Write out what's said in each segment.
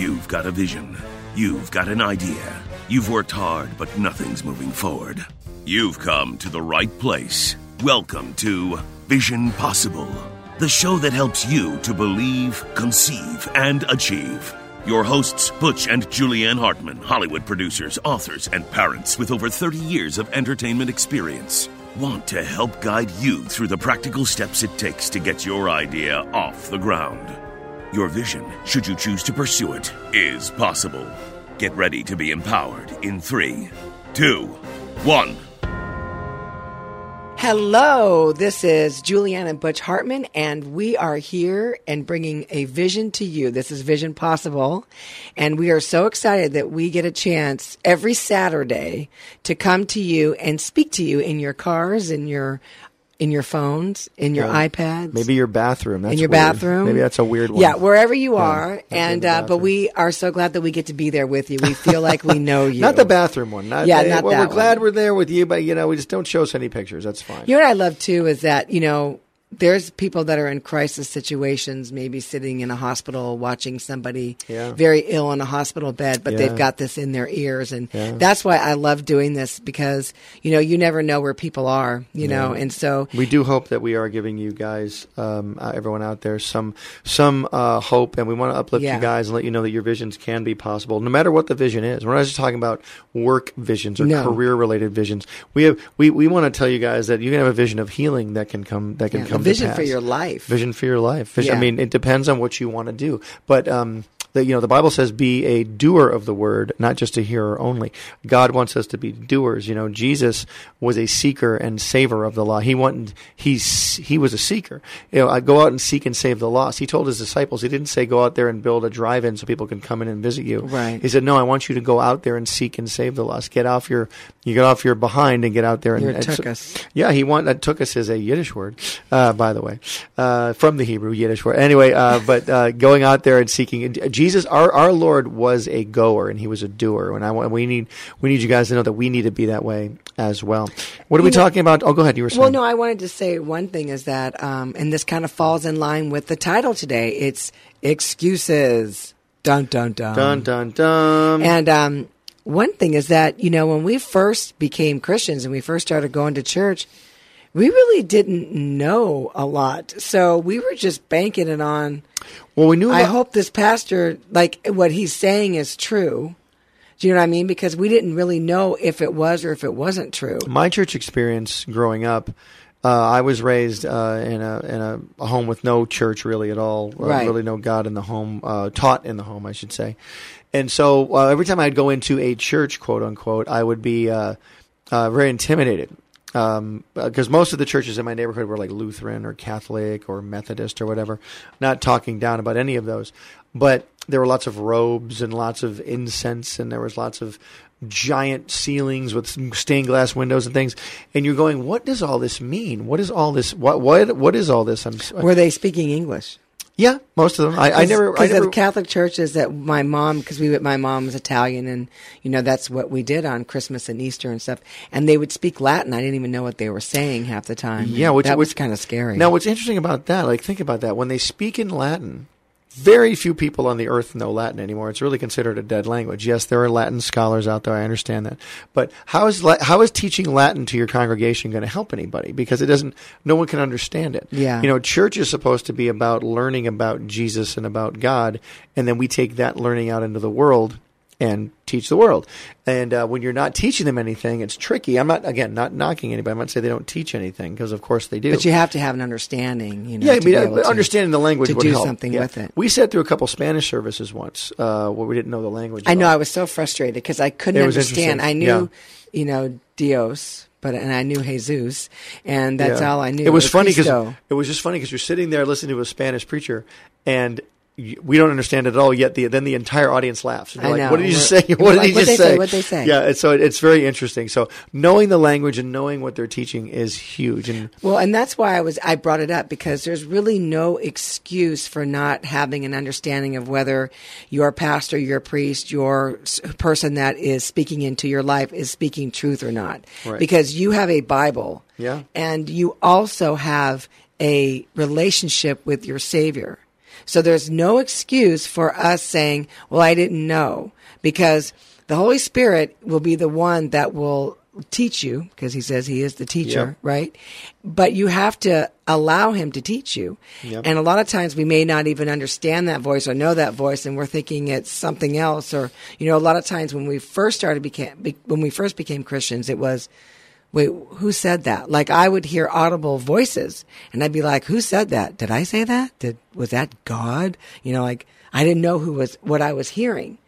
You've got a vision. You've got an idea. You've worked hard, but nothing's moving forward. You've come to the right place. Welcome to Vision Possible, the show that helps you to believe, conceive, and achieve. Your hosts, Butch and Julianne Hartman, Hollywood producers, authors, and parents with over 30 years of entertainment experience, want to help guide you through the practical steps it takes to get your idea off the ground. Your vision, should you choose to pursue it, is possible. Get ready to be empowered in three, two, one. Hello, this is Julianne and Butch Hartman, and we are here and bringing a vision to you. This is Vision Possible, and we are so excited that we get a chance every Saturday to come to you and speak to you in your cars, in your in your phones, in your Yeah. iPads, Maybe your bathroom. That's in your weird. bathroom. Maybe that's a weird one. Yeah, wherever you are, and uh, but we are so glad that we get to be there with you. We feel like we know you. Not the bathroom one. Not, Yeah, not well, that We're glad we're there with you, but you know, we just don't show us any pictures. That's fine. You know what I love too is that, you know, there's people that are in crisis situations, maybe sitting in a hospital watching somebody Yeah. very ill in a hospital bed, but Yeah. they've got this in their ears. And Yeah. that's why I love doing this because, you know, you never know where people are, you know, and so We do hope that we are giving you guys, um, uh, everyone out there, some some uh, hope, and we want to uplift you guys and let you know that your visions can be possible, no matter what the vision is. We're not just talking about work visions or No. career related visions. We have we, we want to tell you guys that you can have a vision of healing that can come that can yeah, come. to vision for your life. Vision for your life. Vision, I mean, it depends on what you want to do, but um, the, you know, the Bible says, "Be a doer of the word, not just a hearer only." God wants us to be doers. You know, Jesus was a seeker and saver of the law. He wanted he's he was a seeker. You know, I go out and seek and save the lost. He told his disciples. He didn't say go out there and build a drive-in so people can come in and visit you. Right. He said, "No, I want you to go out there and seek and save the lost. Get off your you get off your behind and get out there and and so- tuchus. yeah, he want that tuchus as a Yiddish word, uh, by the way, uh, from the Hebrew Yiddish word. Anyway, uh, but uh, going out there and seeking and Jesus, our our Lord was a goer and he was a doer, and I want we need we need you guys to know that we need to be that way as well. What are we know- talking about? Oh, go ahead. You were saying. Well, no, I wanted to say one thing is that, um, and this kind of falls in line with the title today. It's excuses. Dun dun dun. Dun dun dun. And um, one thing is that, you know, when we first became Christians and we first started going to church, we really didn't know a lot. So we were just banking it on, well, we knew. I about- hope this pastor, like what he's saying is true. Do you know what I mean? Because we didn't really know if it was or if it wasn't true. my church experience growing up, uh, I was raised uh, in a in a, a home with no church really at all. Uh, Right. Really no God in the home, uh, taught in the home, I should say. And so uh, every time I'd go into a church, quote unquote, I would be uh, uh, very intimidated. Um, uh, because most of the churches in my neighborhood were like Lutheran or Catholic or Methodist or whatever. Not talking down about any of those, but there were lots of robes and lots of incense, and there was lots of giant ceilings with stained glass windows and things. And you're going, what does all this mean? What is all this? What what what is all this? I'm uh Were they speaking English? Yeah, most of them. I, I never. Because the Catholic churches that my mom, because we my mom was Italian, and you know that's what we did on Christmas and Easter and stuff. And they would speak Latin. I didn't even know what they were saying half the time. Yeah, which that was kind of scary. Now, what's interesting about that? Like, think about that. When they speak in Latin, very few people on the earth know Latin anymore. It's really considered a dead language. Yes, there are Latin scholars out there. I understand that, but how is how is teaching Latin to your congregation going to help anybody? Because it doesn't. No one can understand it. Yeah. You know, church is supposed to be about learning about Jesus and about God, and then we take that learning out into the world and teach the world. And uh, when you're not teaching them anything, it's tricky. I'm not again not knocking anybody. I'm not saying they don't teach anything because of course they do. but you have to have an understanding. You know, Yeah, I to mean, be uh, able to- understanding the language to would do help. something Yeah. with it. We sat through a couple Spanish services once uh, where we didn't know the language. I know all. I was so frustrated because I couldn't understand. I knew, Yeah. you know, Dios, but and I knew Jesus, and that's Yeah. all I knew. It was funny because it was just funny because you're sitting there listening to a Spanish preacher and. We don't understand it at all yet. The, then the entire audience laughs. And I like, know. What did he just say? What did like, he just they say? say? What'd they say? Yeah, it's, so it, it's very interesting. So knowing the language and knowing what they're teaching is huge. And Well, and that's why I was I brought it up because there's really no excuse for not having an understanding of whether your pastor, your priest, your person that is speaking into your life is speaking truth or not. Right. Because you have a Bible. Yeah. And you also have a relationship with your savior. So there's no excuse for us saying, well, I didn't know because the Holy Spirit will be the one that will teach you because he says he is the teacher, Yep. right? But you have to allow him to teach you. Yep. And a lot of times we may not even understand that voice or know that voice and we're thinking it's something else or you know a lot of times when we first started became when we first became Christians it was wait who said that? Like I would hear audible voices and I'd be like who said that? Did I say that? Did was that God? You know like I didn't know who was what I was hearing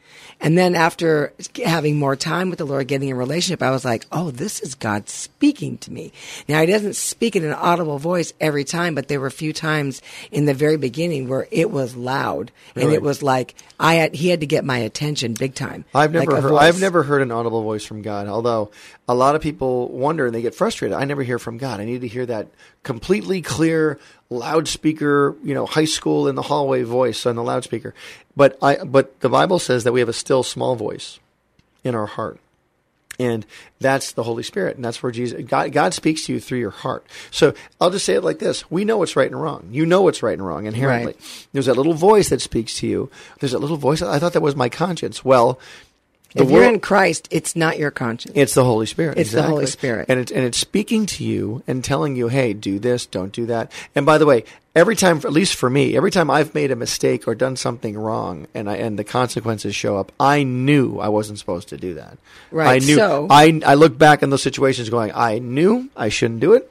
and then after having more time with the Lord, getting a relationship, I was like, oh, this is God speaking to me. Now, he doesn't speak in an audible voice every time, but there were a few times in the very beginning where it was loud and Really? it was like I had, he had to get my attention big time. I've never a heard. I've never heard an audible voice from God. Although a lot of people wonder and they get frustrated. I never hear from God. I need to hear that completely clear loudspeaker, you know, high school in the hallway voice on the loudspeaker. But I but the Bible says that we have a still small voice in our heart. And that's the Holy Spirit, and that's where Jesus God, God speaks to you through your heart. So I'll just say it like this: We know what's right and wrong. You know what's right and wrong inherently. Right. There's that little voice that speaks to you. There's that little voice. I thought that was my conscience. Well, the If you're in Christ, it's not your conscience. it's the Holy Spirit. It's the Holy Spirit. and it's and it's speaking to you and telling you, "Hey, do this, don't do that." And by the way, every time, at least for me, every time I've made a mistake or done something wrong, and I and the consequences show up, I knew I wasn't supposed to do that. Right, I knew. so- I I look back in those situations, going, I knew I shouldn't do it.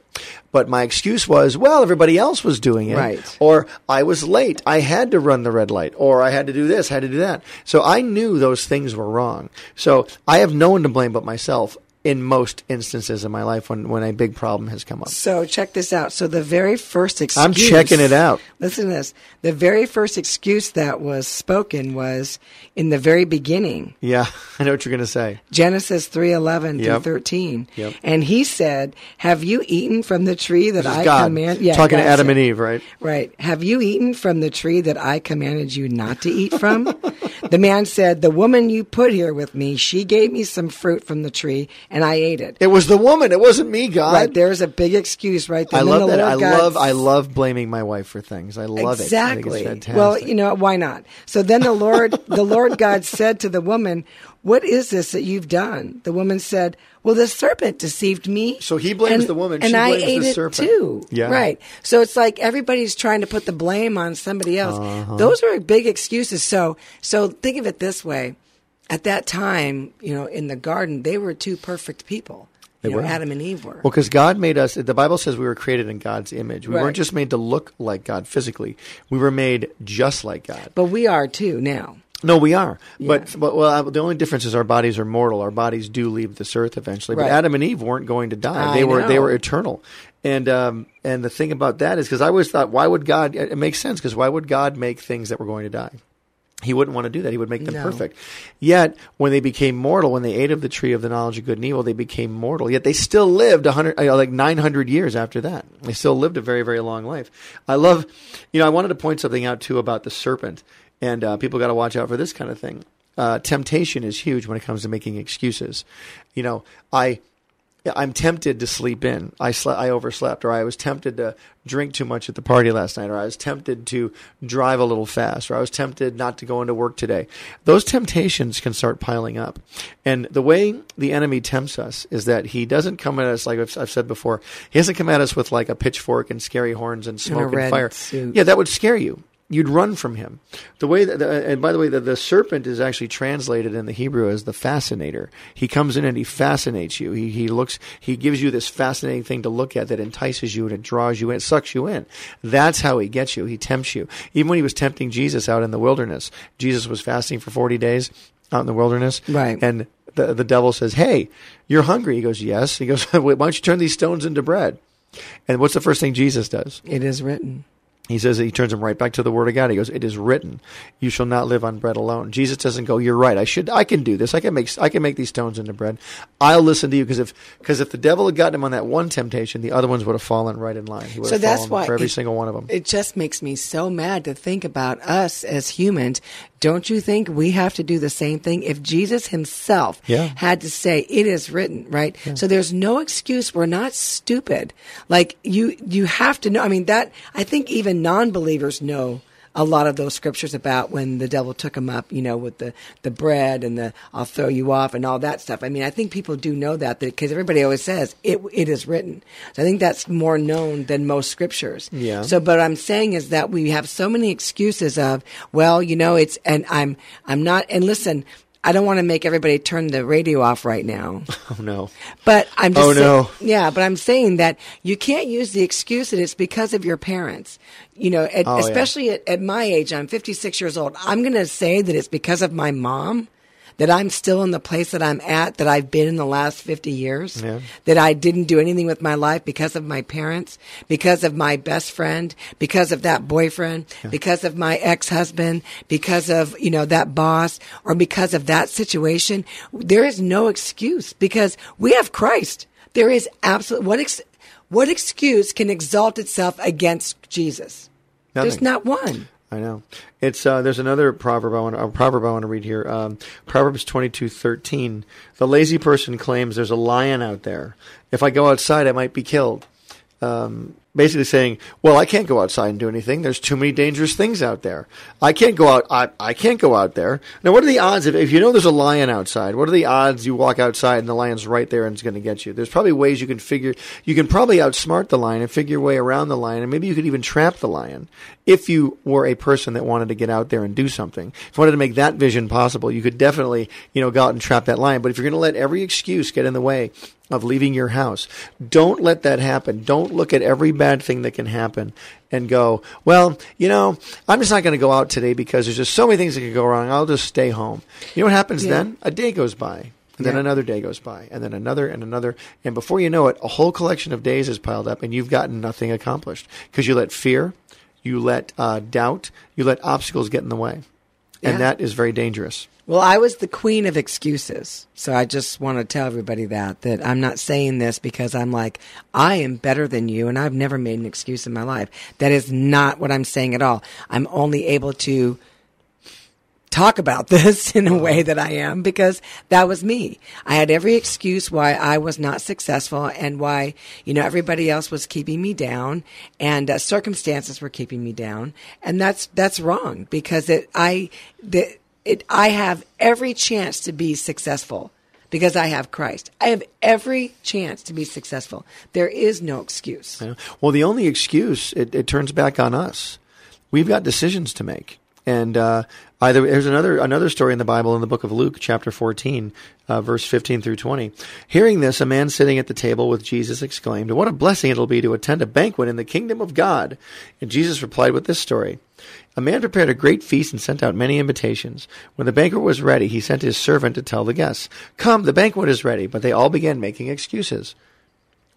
But my excuse was, well, everybody else was doing it. Right. Or I was late. I had to run the red light. Or I had to do this, had to do that. So I knew those things were wrong. So I have no one to blame but myself in most instances in my life when, when a big problem has come up. So check this out. So the very first excuse I'm checking it out. Listen to this. The very first excuse that was spoken was in the very beginning. Yeah, I know what you're going to say. Genesis 3:11 Yep. through 13. Yep. And he said, "Have you eaten from the tree that I God command?" Yeah, talking to Adam said- and Eve, right? Right. Have you eaten from the tree that I commanded you not to eat from? the man said, "The woman you put here with me, she gave me some fruit from the tree, and I ate it." It was the woman. It wasn't me, God. right. There's a big excuse right there. I love the that. I God love. I love blaming my wife for things. I love it. Exactly. Well, you know why not? So then the Lord, the Lord God said to the woman, "What is this that you've done?" The woman said, "Well, the serpent deceived me." So he blames and- the woman, and she I blames ate the it serpent. too. Yeah. right. So it's like everybody's trying to put the blame on somebody else. Uh-huh. Those are big excuses. So, so think of it this way: at that time, you know, in the garden, they were two perfect people. They you know, were. Adam and Eve were. Well, because God made us, the Bible says we were created in God's image. We Right. weren't just made to look like God physically, we were made just like God. but we are too now. No, we are. But, but well, the only difference is our bodies are mortal. Our bodies do leave this earth eventually. But Right. Adam and Eve weren't going to die. I they were they were eternal. And um, and the thing about that is because I always thought, why would God? It makes sense because why would God make things that were going to die? He wouldn't want to do that. He would make them No. perfect. Yet, when they became mortal, when they ate of the tree of the knowledge of good and evil, they became mortal. Yet they still lived a hundred, uh, like nine hundred years after that. They still lived a very, very long life. I love, you know, I wanted to point something out too about the serpent, and uh, people got to watch out for this kind of thing. Uh, temptation is huge when it comes to making excuses. You know, I. I'm tempted to sleep in. I slept, I overslept, or I was tempted to drink too much at the party last night, or I was tempted to drive a little fast, or I was tempted not to go into work today. Those temptations can start piling up. And the way the enemy tempts us is that he doesn't come at us like I've, I've said before. He doesn't come at us with like a pitchfork and scary horns and smoke and fire. suit. Yeah, that would scare you. You'd run from him. The way that, the, and by the way, the, the serpent is actually translated in the Hebrew as the fascinator. He comes in and he fascinates you. He, he looks, he gives you this fascinating thing to look at that entices you and it draws you in, it sucks you in. That's how he gets you. He tempts you. Even when he was tempting Jesus out in the wilderness, Jesus was fasting for 40 days out in the wilderness. Right. And the, the devil says, Hey, you're hungry. He goes, Yes. He goes, Why don't you turn these stones into bread? And what's the first thing Jesus does? It is written. He says he turns him right back to the word of God. He goes, "It is written, you shall not live on bread alone." Jesus doesn't go, "You're right. I should. I can do this. I can make. I can make these stones into bread. I'll listen to you." Because if because if the devil had gotten him on that one temptation, the other ones would have fallen right in line. He would So have that's why for every it- single one of them. It just makes me so mad to think about us as humans. Don't you think we have to do the same thing? If Jesus himself Yeah. had to say, it is written, right? So there's no excuse. We're not stupid. Like you, you have to know. I mean, that, I think even non-believers know a lot of those scriptures about when the devil took him up, you know, with the, the bread and the I'll throw you off and all that stuff. I mean, I think people do know that because everybody always says it, it is written. So I think that's more known than most scriptures. Yeah. So, but I'm saying is that we have so many excuses of, well, you know, it's, and I'm, I'm not, and listen, I don't want to make everybody turn the radio off right now. Oh no. But I'm just Oh, no. yeah, but I'm saying that you can't use the excuse that it's because of your parents. You know, at, Oh, yeah. especially at, at my age, I'm 56 years old. I'm going to say that it's because of my mom that I'm still in the place that I'm at that I've been in the last 50 years. Yeah. That I didn't do anything with my life because of my parents, because of my best friend, because of that boyfriend, because of my ex-husband, because of, you know, that boss or because of that situation. There is no excuse because we have Christ. There is absolute what ex, what excuse can exalt itself against Jesus? There's not one. I know. It's uh, there's another proverb I want a proverb I want to read here. Um, Proverbs twenty two thirteen. The lazy person claims there's a lion out there. If I go outside, I might be killed. Um, basically saying, well, I can't go outside and do anything. There's too many dangerous things out there. I can't go out. I, I can't go out there. Now, what are the odds if, if you know there's a lion outside? What are the odds you walk outside and the lion's right there and it's going to get you? There's probably ways you can figure. You can probably outsmart the lion and figure your way around the lion, and maybe you could even trap the lion if you were a person that wanted to get out there and do something. If you wanted to make that vision possible, you could definitely, you know, go out and trap that lion. But if you're going to let every excuse get in the way of leaving your house. Don't let that happen. Don't look at every bad thing that can happen and go, well, you know, I'm just not going to go out today because there's just so many things that could go wrong. I'll just stay home. You know what happens Yeah. then? A day goes by. And then Yeah. another day goes by, and then another and another, and before you know it, a whole collection of days is piled up, and you've gotten nothing accomplished because you let fear, you let uh, doubt, you let obstacles get in the way, and Yeah. that is very dangerous. Well, I was the queen of excuses. So I just want to tell everybody that that I'm not saying this because I'm like I am better than you and I've never made an excuse in my life. That is not what I'm saying at all. I'm only able to talk about this in a way that I am because that was me. I had every excuse why I was not successful and why, you know, everybody else was keeping me down and uh, circumstances were keeping me down. And that's, that's wrong because it, I, the, it, I have every chance to be successful because I have Christ. I have every chance to be successful. There is no excuse. Yeah. Well, the only excuse it, it turns back on us. We've got decisions to make, and uh, either there's another another story in the Bible in the book of Luke, chapter 14, uh, verse 15 through 20. Hearing this, a man sitting at the table with Jesus exclaimed, "What a blessing it'll be to attend a banquet in the kingdom of God!" And Jesus replied with this story. A man prepared a great feast and sent out many invitations. When the banquet was ready, he sent his servant to tell the guests, Come, the banquet is ready. But they all began making excuses.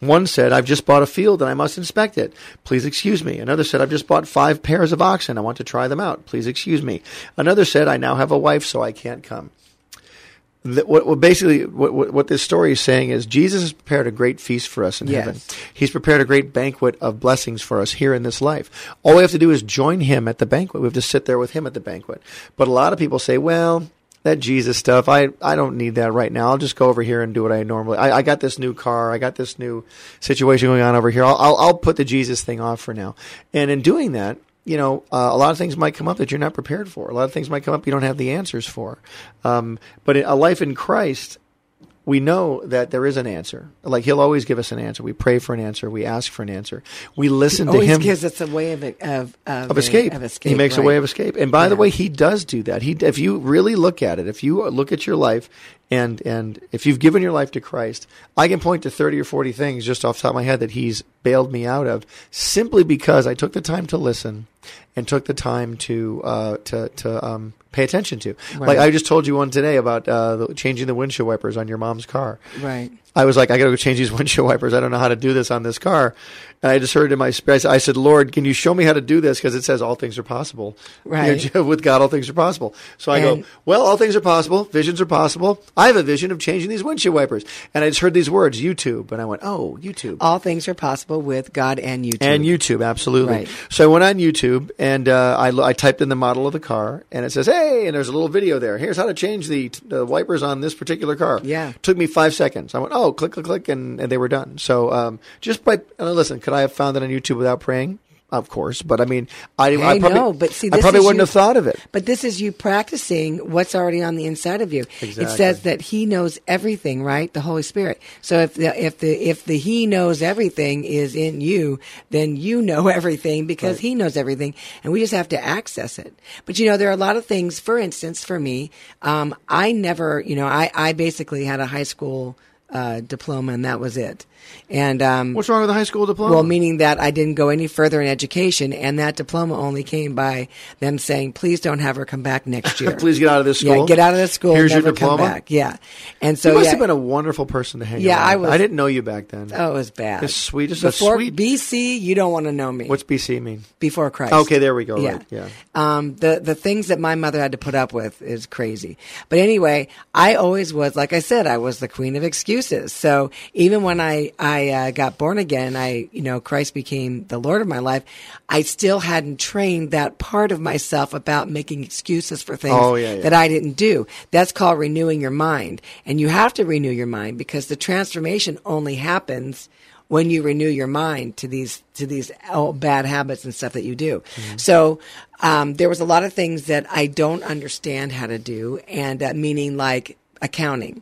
One said, I've just bought a field and I must inspect it. Please excuse me. Another said, I've just bought five pairs of oxen. I want to try them out. Please excuse me. Another said, I now have a wife, so I can't come. What, what basically what, what, what this story is saying is Jesus has prepared a great feast for us in Yes. heaven. He's prepared a great banquet of blessings for us here in this life. All we have to do is join him at the banquet. We have to sit there with him at the banquet. But a lot of people say, well, that Jesus stuff, I, I don't need that right now. I'll just go over here and do what I normally. I, I got this new car. I got this new situation going on over here. I'll, I'll, I'll put the Jesus thing off for now. And in doing that, you know, uh, a lot of things might come up that you're not prepared for. A lot of things might come up you don't have the answers for. Um, but a life in Christ, we know that there is an answer. Like He'll always give us an answer. We pray for an answer. We ask for an answer. We listen to Always Him gives us a way of of of, of escape. Of escape. He makes a way of escape. And by the way, he does do that. He, if you really look at it, if you look at your life, and and if you've given your life to Christ, I can point to thirty or forty things just off the top of my head that He's bailed me out of, simply because I took the time to listen and took the time to uh, to to um, pay attention to. Like I just told you one today about uh, the, changing the windshield wipers on your mom's car. Right. I was like, I got to go change these windshield wipers. I don't know how to do this on this car. And I just heard in my spirit, I said, Lord, can you show me how to do this? Because it says all things are possible. Right. You know, With God, all things are possible. So I And- go, well, all things are possible. Visions are possible. I have a vision of changing these windshield wipers. And I just heard these words, YouTube. And I went, oh, YouTube. All things are possible with God and YouTube. And YouTube, absolutely. Right. So I went on YouTube and uh, I, I typed in the model of the car, and it says, "Hey," and there's a little video there. Here's how to change the, the wipers on this particular car. Yeah. took me five seconds. I went, "Oh, click, click, click," and, and they were done. So um, just by uh, listen, could I have found that on YouTube without praying? of course. But I mean, I, I I probably, know, but see, I probably wouldn't you- have thought of it. But this is you practicing what's already on the inside of you. It says that He knows everything, right? The Holy Spirit. So if the if the if the He knows everything is in you, then you know everything because He knows everything, and we just have to access it. But you know, there are a lot of things. For instance, for me, um, I never, you know, I I basically had a high school uh, diploma, and that was it. And um, What's wrong with a high school diploma? well, meaning that I didn't go any further in education, and that diploma only came by them saying, "Please don't have her come back next year. Please get out of this Yeah, school. get out of this school. Here's your diploma? back. Yeah, and so you must yeah, have been a wonderful person to hang Yeah, around. I was- I didn't know you back then. oh, it was bad. The sweetest. Before sweet- BC, you don't want to know me. What's BC mean? before Christ? Okay, there we go. Yeah. Right. Yeah. Um, the the things that my mother had to put up with is crazy. But anyway, I always was, like I said, I was the queen of excuses. So even when I I uh, got born again, I you know Christ became the Lord of my life. I still hadn't trained that part of myself about making excuses for things Oh, yeah, yeah. that I didn't do. That's called renewing your mind, and you have to renew your mind because the transformation only happens when you renew your mind to these to these bad habits and stuff that you do. So um, there was a lot of things that I don't understand how to do, and uh, meaning like accounting.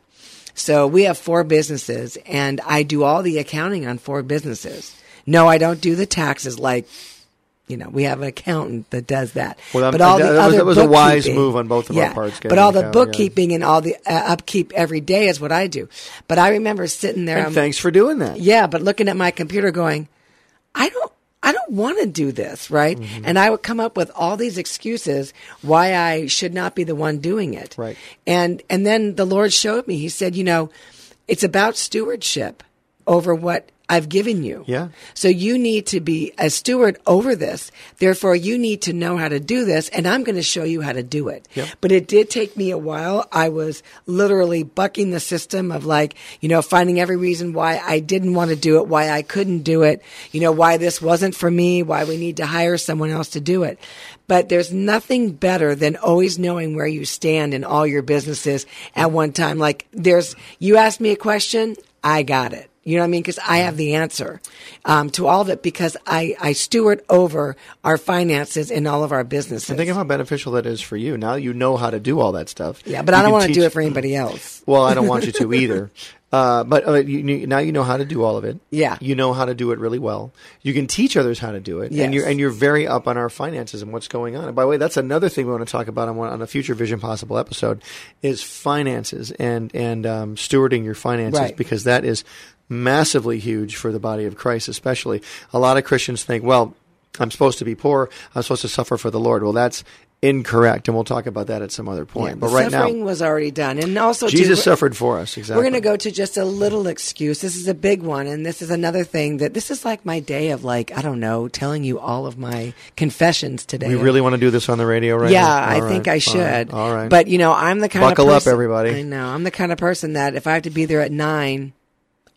So we have four businesses, and I do all the accounting on four businesses. No, I don't do the taxes like. You know, we have an accountant that does that. Well, but that- all the that was- other that was a wise move on both of our parts, But all the accountant, yeah. bookkeeping and all the uh, upkeep every day is what I do. But I remember sitting there. And um, thanks for doing that. yeah, but looking at my computer going, I don't I don't want to do this, right? Mm-hmm. And I would come up with all these excuses why I should not be the one doing it. Right. And and then the Lord showed me. He said, you know, it's about stewardship over what I've given you. Yeah. So you need to be a steward over this. Therefore, you need to know how to do this, and I'm going to show you how to do it. Yep. But it did take me a while. I was literally bucking the system of like, you know, finding every reason why I didn't want to do it, why I couldn't do it, you know, why this wasn't for me, why we need to hire someone else to do it. But there's nothing better than always knowing where you stand in all your businesses at one time. Like there's, you asked me a question, I got it. You know what I mean? Because I have the answer um, to all of it because I, I steward over our finances in all of our businesses. And think of how beneficial that is for you. Now you know how to do all that stuff. yeah, but You I don't want to teach- do it for anybody else. Well, I don't want you to either. Uh, but uh, you, you- now you know how to do all of it. Yeah. you know how to do it really well. You can teach others how to do it, Yes. and you're and you're very up on our finances and what's going on. And by the way, that's another thing we want to talk about on, on a future Vision Possible episode is finances and and um, stewarding your finances Right. because that is massively huge for the body of Christ, especially. A lot of Christians think, well, I'm supposed to be poor. I'm supposed to suffer for the Lord. Well, that's incorrect, and we'll talk about that at some other point. Yeah, but right suffering now, was already done, and also Jesus we're- suffered for us. Exactly. We're going to go to just a little excuse. This is a big one, and this is another thing that this is like my day of like I don't know, telling you all of my confessions today. We really want to do this on the radio right yeah? I All think right, I should. All right. But you know, I'm the kind Buckle of up, everybody. I know. I'm the kind of person that if I have to be there at nine,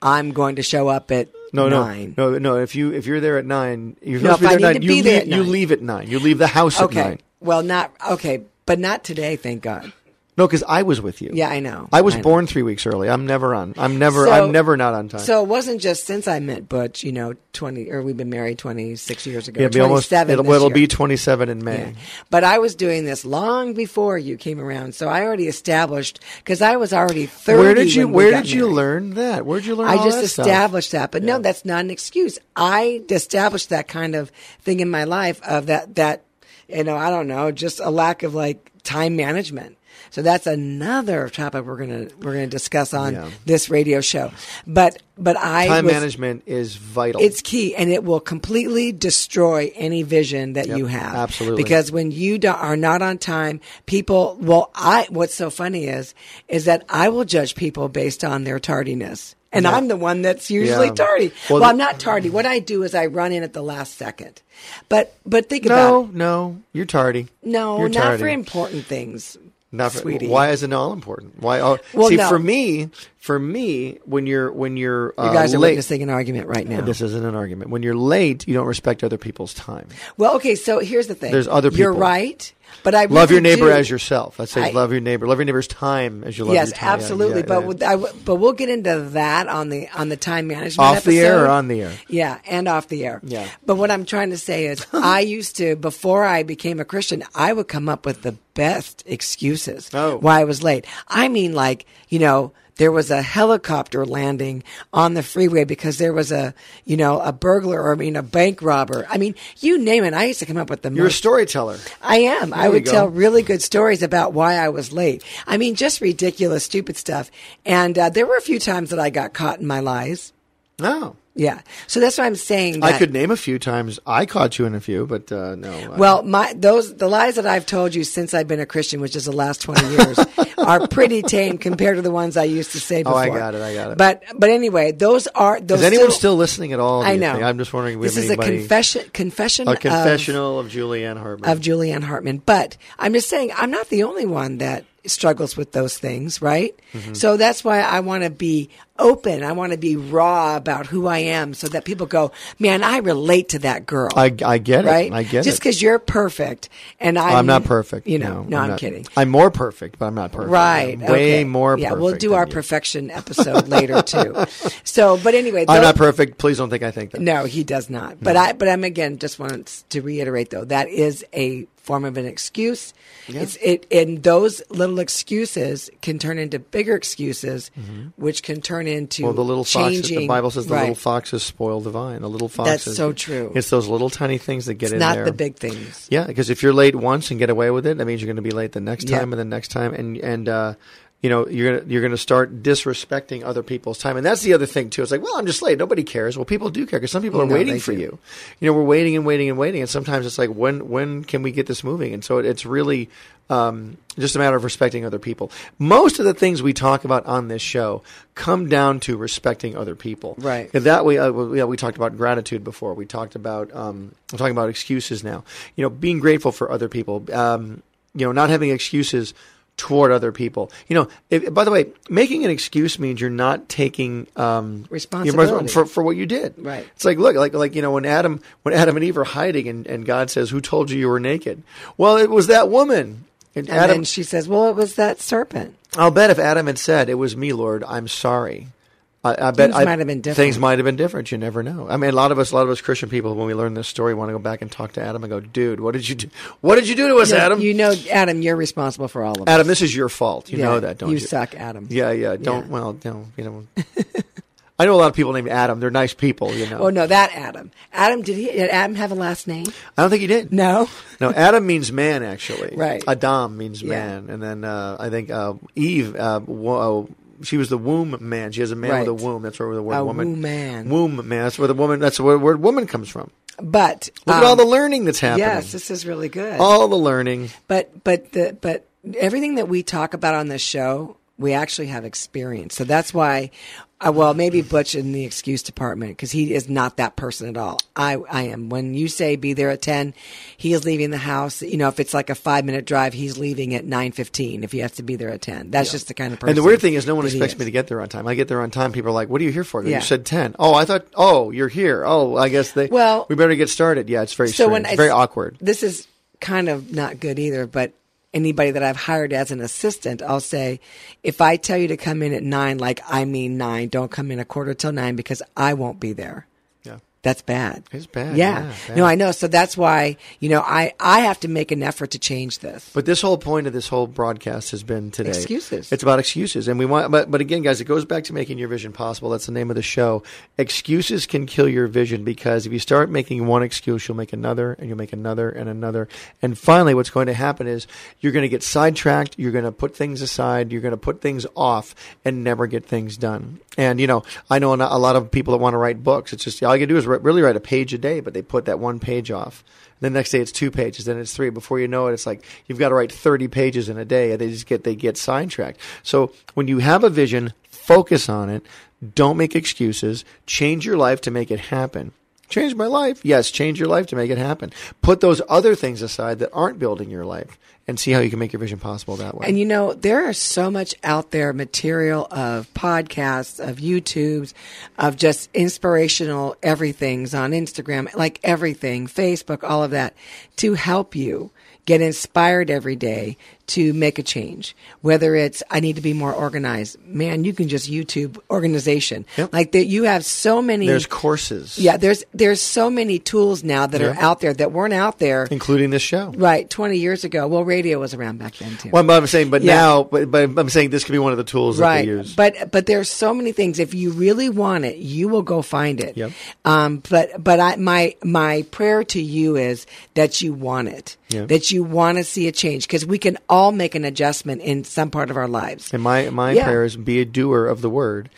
I'm going to show up at no, no, nine. no, no. If you if you're there at nine, you're No, supposed if I to be there need at to nine. be you, there leave, at you leave at nine. You leave the house Okay. at nine. Well, not okay, but not today. Thank God. No, because I was with you. Yeah, I know. I was I know. born three weeks early. I'm never on. I'm never. So- I'm never not on time. So it wasn't just since I met Butch, you know, twenty or we've been married twenty six years ago. yeah, it'll be almost. 27 It'll, it'll be 27 in May. Yeah. But I was doing this long before you came around, so I already established because I was already thirty. Where did you Where did you married. learn that? Where did you learn? I just that stuff? established that, but no, that's not an excuse. I established that kind of thing in my life of that that you know I don't know, just a lack of like time management. So that's another topic we're gonna we're gonna discuss on Yeah. this radio show. But but I Time was, management is vital. It's key, and it will completely destroy any vision that Yep, you have. absolutely. because when you do, are not on time, people. Well, I. What's so funny is, is that I will judge people based on their tardiness, and Yeah. I'm the one that's usually Yeah. tardy. Well, Well, I'm not tardy. What I do is I run in at the last second. But but think about no, it. no. You're tardy. No, You're not tardy. for important things. Not for, sweetie. why is it all important? Why? Oh, Well, see, no. for me, for me, when you're when you're uh, You guys are late, witnessing an argument right now. this isn't an argument. When you're late, you don't respect other people's time. Well, okay, so here's the thing. There's other people. You're right, But I love your neighbor do. as yourself. I say I- love your neighbor. Love your neighbor's time as you love yes, time. Yeah, absolutely. yeah, but yeah. I but we'll get into that on the on the time management off the air or on the air. Yeah, and off the air. Yeah. But what I'm trying to say is, I used to before I became a Christian, I would come up with the best excuses Oh. why I was late. I mean, like you know. There was a helicopter landing on the freeway because there was a, you know, a burglar or I mean a bank robber. I mean, you name it. I used to come up with the You're a storyteller. I am. I would tell really good stories about why I was late. I mean, just ridiculous, stupid stuff. And uh, there were a few times that I got caught in my lies. No. Yeah. So that's what I'm saying. I could name a few times. I caught you in a few, but uh, no. Well, my those the lies that I've told you since I've been a Christian, which is the last twenty years, are pretty tame compared to the ones I used to say Oh, before. I got it, I got it. But but anyway, those are those. is anyone still, still listening at all? I know. think? I'm just wondering. This is a confession. Confession. A of- confessional of, Julianne Hartman. of Julianne Hartman. But I'm just saying, I'm not the only one that struggles with those things, right? Mm-hmm. So that's why I want to be open. I want to be raw about who I am so that people go, man, I relate to that girl. I, I get it. right? I get Just it. Just because you're perfect and I'm, I'm not perfect. You know, no, I'm, not. kidding. I'm more perfect, but I'm not perfect. Right. I'm way more Yeah, we'll do our you. perfection episode later too. So, but anyway, I'm not perfect. Please don't think I think that. no, he does not. But I, but I'm again just wants to reiterate though that is a form of an excuse. It's it, and those little excuses can turn into bigger excuses, which can turn into Mm-hmm. Well, the little foxes. changing. The Bible says the right. little foxes spoil the vine. The little foxes. That's so true. It's those little tiny things that get It's in not there. the big things. Yeah, because if you're late once and get away with it, that means you're going to be late the next Yeah. time and the next time, and and uh, you know you're gonna you're gonna start disrespecting other people's time, and that's the other thing too. It's like, well, I'm just late. Nobody cares. Well, people do care because some people are No, waiting for do. you. You know, we're waiting and waiting and waiting, and sometimes it's like, when when can we get this moving? And so it, it's really. Um, just a matter of respecting other people. Most of the things we talk about on this show come down to respecting other people. Right. And that way, uh, we, yeah, we talked about gratitude before. We talked about, um, I'm talking about excuses now. You know, being grateful for other people. Um, you know, not having excuses toward other people. You know, if, by the way, making an excuse means you're not taking um, Responsibility. for for what you did. Right. It's like look, like like you know, when Adam when Adam and Eve are hiding, and, and God says, "Who told you you were naked?" Well, it was that woman. And, And Adam, she says, "Well, it was that serpent." I'll bet if Adam had said, "It was me, Lord, I'm sorry," I, I bet Things I- might have been different. Things might have been different. You never know. I mean, a lot of us, a lot of us Christian people, when we learn this story, want to go back and talk to Adam and go, "Dude, what did you do? What did you do to us, You know- Adam? You know, Adam, you're responsible for all of us. Adam, this is your fault. You Yeah, know that, don't you? You suck, Adam. Yeah, yeah. Don't. Yeah. Well, no, you know. I know a lot of people named Adam. They're nice people. You know. Oh no, that Adam. Adam, did he? Did Adam have a last name? I don't think he did. No. No, Adam means man, actually. Right. Adam means Yeah. man, and then uh, I think uh, Eve. Uh, wo- uh, she was the womb man. She has a man with a womb. That's where the word A woman. womb man. Womb man. That's where the woman. That's where the word woman comes from. But Look at um, all the learning that's happening. Yes, this is really good. all the learning. But but the but everything that we talk about on this show, we actually have experience. So that's why. Uh, well, maybe Butch in the excuse department because he is not that person at all. I I am. When you say be there at ten, he is leaving the house. You know, if it's like a five minute drive, he's leaving at nine fifteen. If he has to be there at ten, that's just the kind of person. And the weird thing is, no one expects me to get there on time. I get there on time. People are like, "What are you here for?" Yeah. You said ten. Oh, I thought. Oh, you're here. Oh, I guess they. Well- we better get started. Yeah, it's very so strange. when it's very awkward. This is kind of not good either, but anybody that I've hired as an assistant, I'll say, if I tell you to come in at nine, like I mean nine, don't come in a quarter till nine because I won't be there. That's bad. It's bad, Yeah. yeah, bad. No, I know. So that's why, you know, I, I have to make an effort to change this. But this whole point of this whole broadcast has been today. Excuses. It's about excuses, and we want. But but again, guys, it goes back to making your vision possible. That's the name of the show. Excuses can kill your vision because if you start making one excuse, you'll make another, and you'll make another and another, and finally, what's going to happen is you're going to get sidetracked. You're going to put things aside. You're going to put things off, and never get things done. And you know, I know a lot of people that want to write books. It's just all you can do is really write a page a day, but they put that one page off. And The next day it's two pages, then it's three. Before you know it, it's like you've got to write thirty pages in a day. and They just get they get sidetracked. So when you have a vision, focus on it. Don't make excuses. Change your life to make it happen. Change my life. Yes, change your life to make it happen. Put those other things aside that aren't building your life and see how you can make your vision possible that way. And you know, there is so much out there material of podcasts, of YouTubes, of just inspirational everythings on Instagram, like everything, Facebook, all of that to help you. get inspired every day to make a change. Whether it's I need to be more organized, man, you can just YouTube organization. Yep. Like that, you have so many. There's courses. yeah, there's there's so many tools now that are out there that weren't out there including this show. right 20 years ago. Well, radio was around back then too. Well, but I'm saying, but Yeah. now, but, but I'm saying this could be one of the tools that right they use. but but there's so many things if you really want it you will go find it Yep. um but but i my my prayer to you is that you want it Yeah. that you want to see a change because we can all make an adjustment in some part of our lives And my my Yeah. prayer is be a doer of the word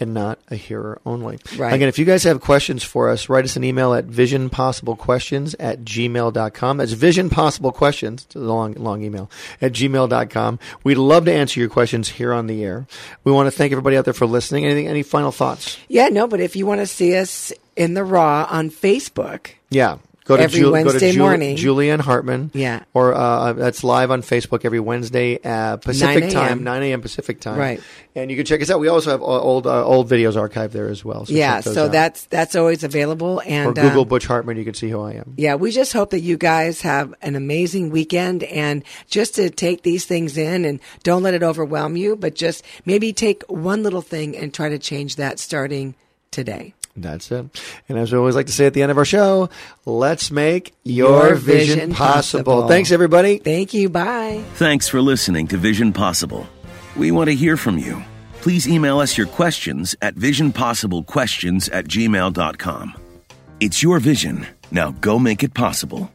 and not a hearer only. Right. Again, if you guys have questions for us, write us an email at visionpossiblequestions at gmail.com. That's visionpossiblequestions, it's a long, long email, at gmail.com. We'd love to answer your questions here on the air. We want to thank everybody out there for listening. Anything, any final thoughts? yeah no but if you want to see us in the raw on facebook Yeah. Go to, Every Ju- go Wednesday to Ju- morning. Julianne Hartman. Yeah. Or uh, that's live on Facebook every Wednesday uh, Pacific 9 time, 9 a.m. Pacific time. Right. And you can check us out. We also have uh, old uh, old videos archived there as well. So yeah so out. that's that's always available and or Google uh, Butch Hartman. You can see who I am. Yeah, we just hope that you guys have an amazing weekend and just to take these things in and don't let it overwhelm you, but just maybe take one little thing and try to change that starting today. That's it. And as we always like to say at the end of our show, let's make your, Your vision, vision possible. possible. Thanks, everybody. Thank you. Bye. Thanks for listening to Vision Possible. We want to hear from you. Please email us your questions at visionpossiblequestions at gmail.com. It's your vision. Now go make it possible.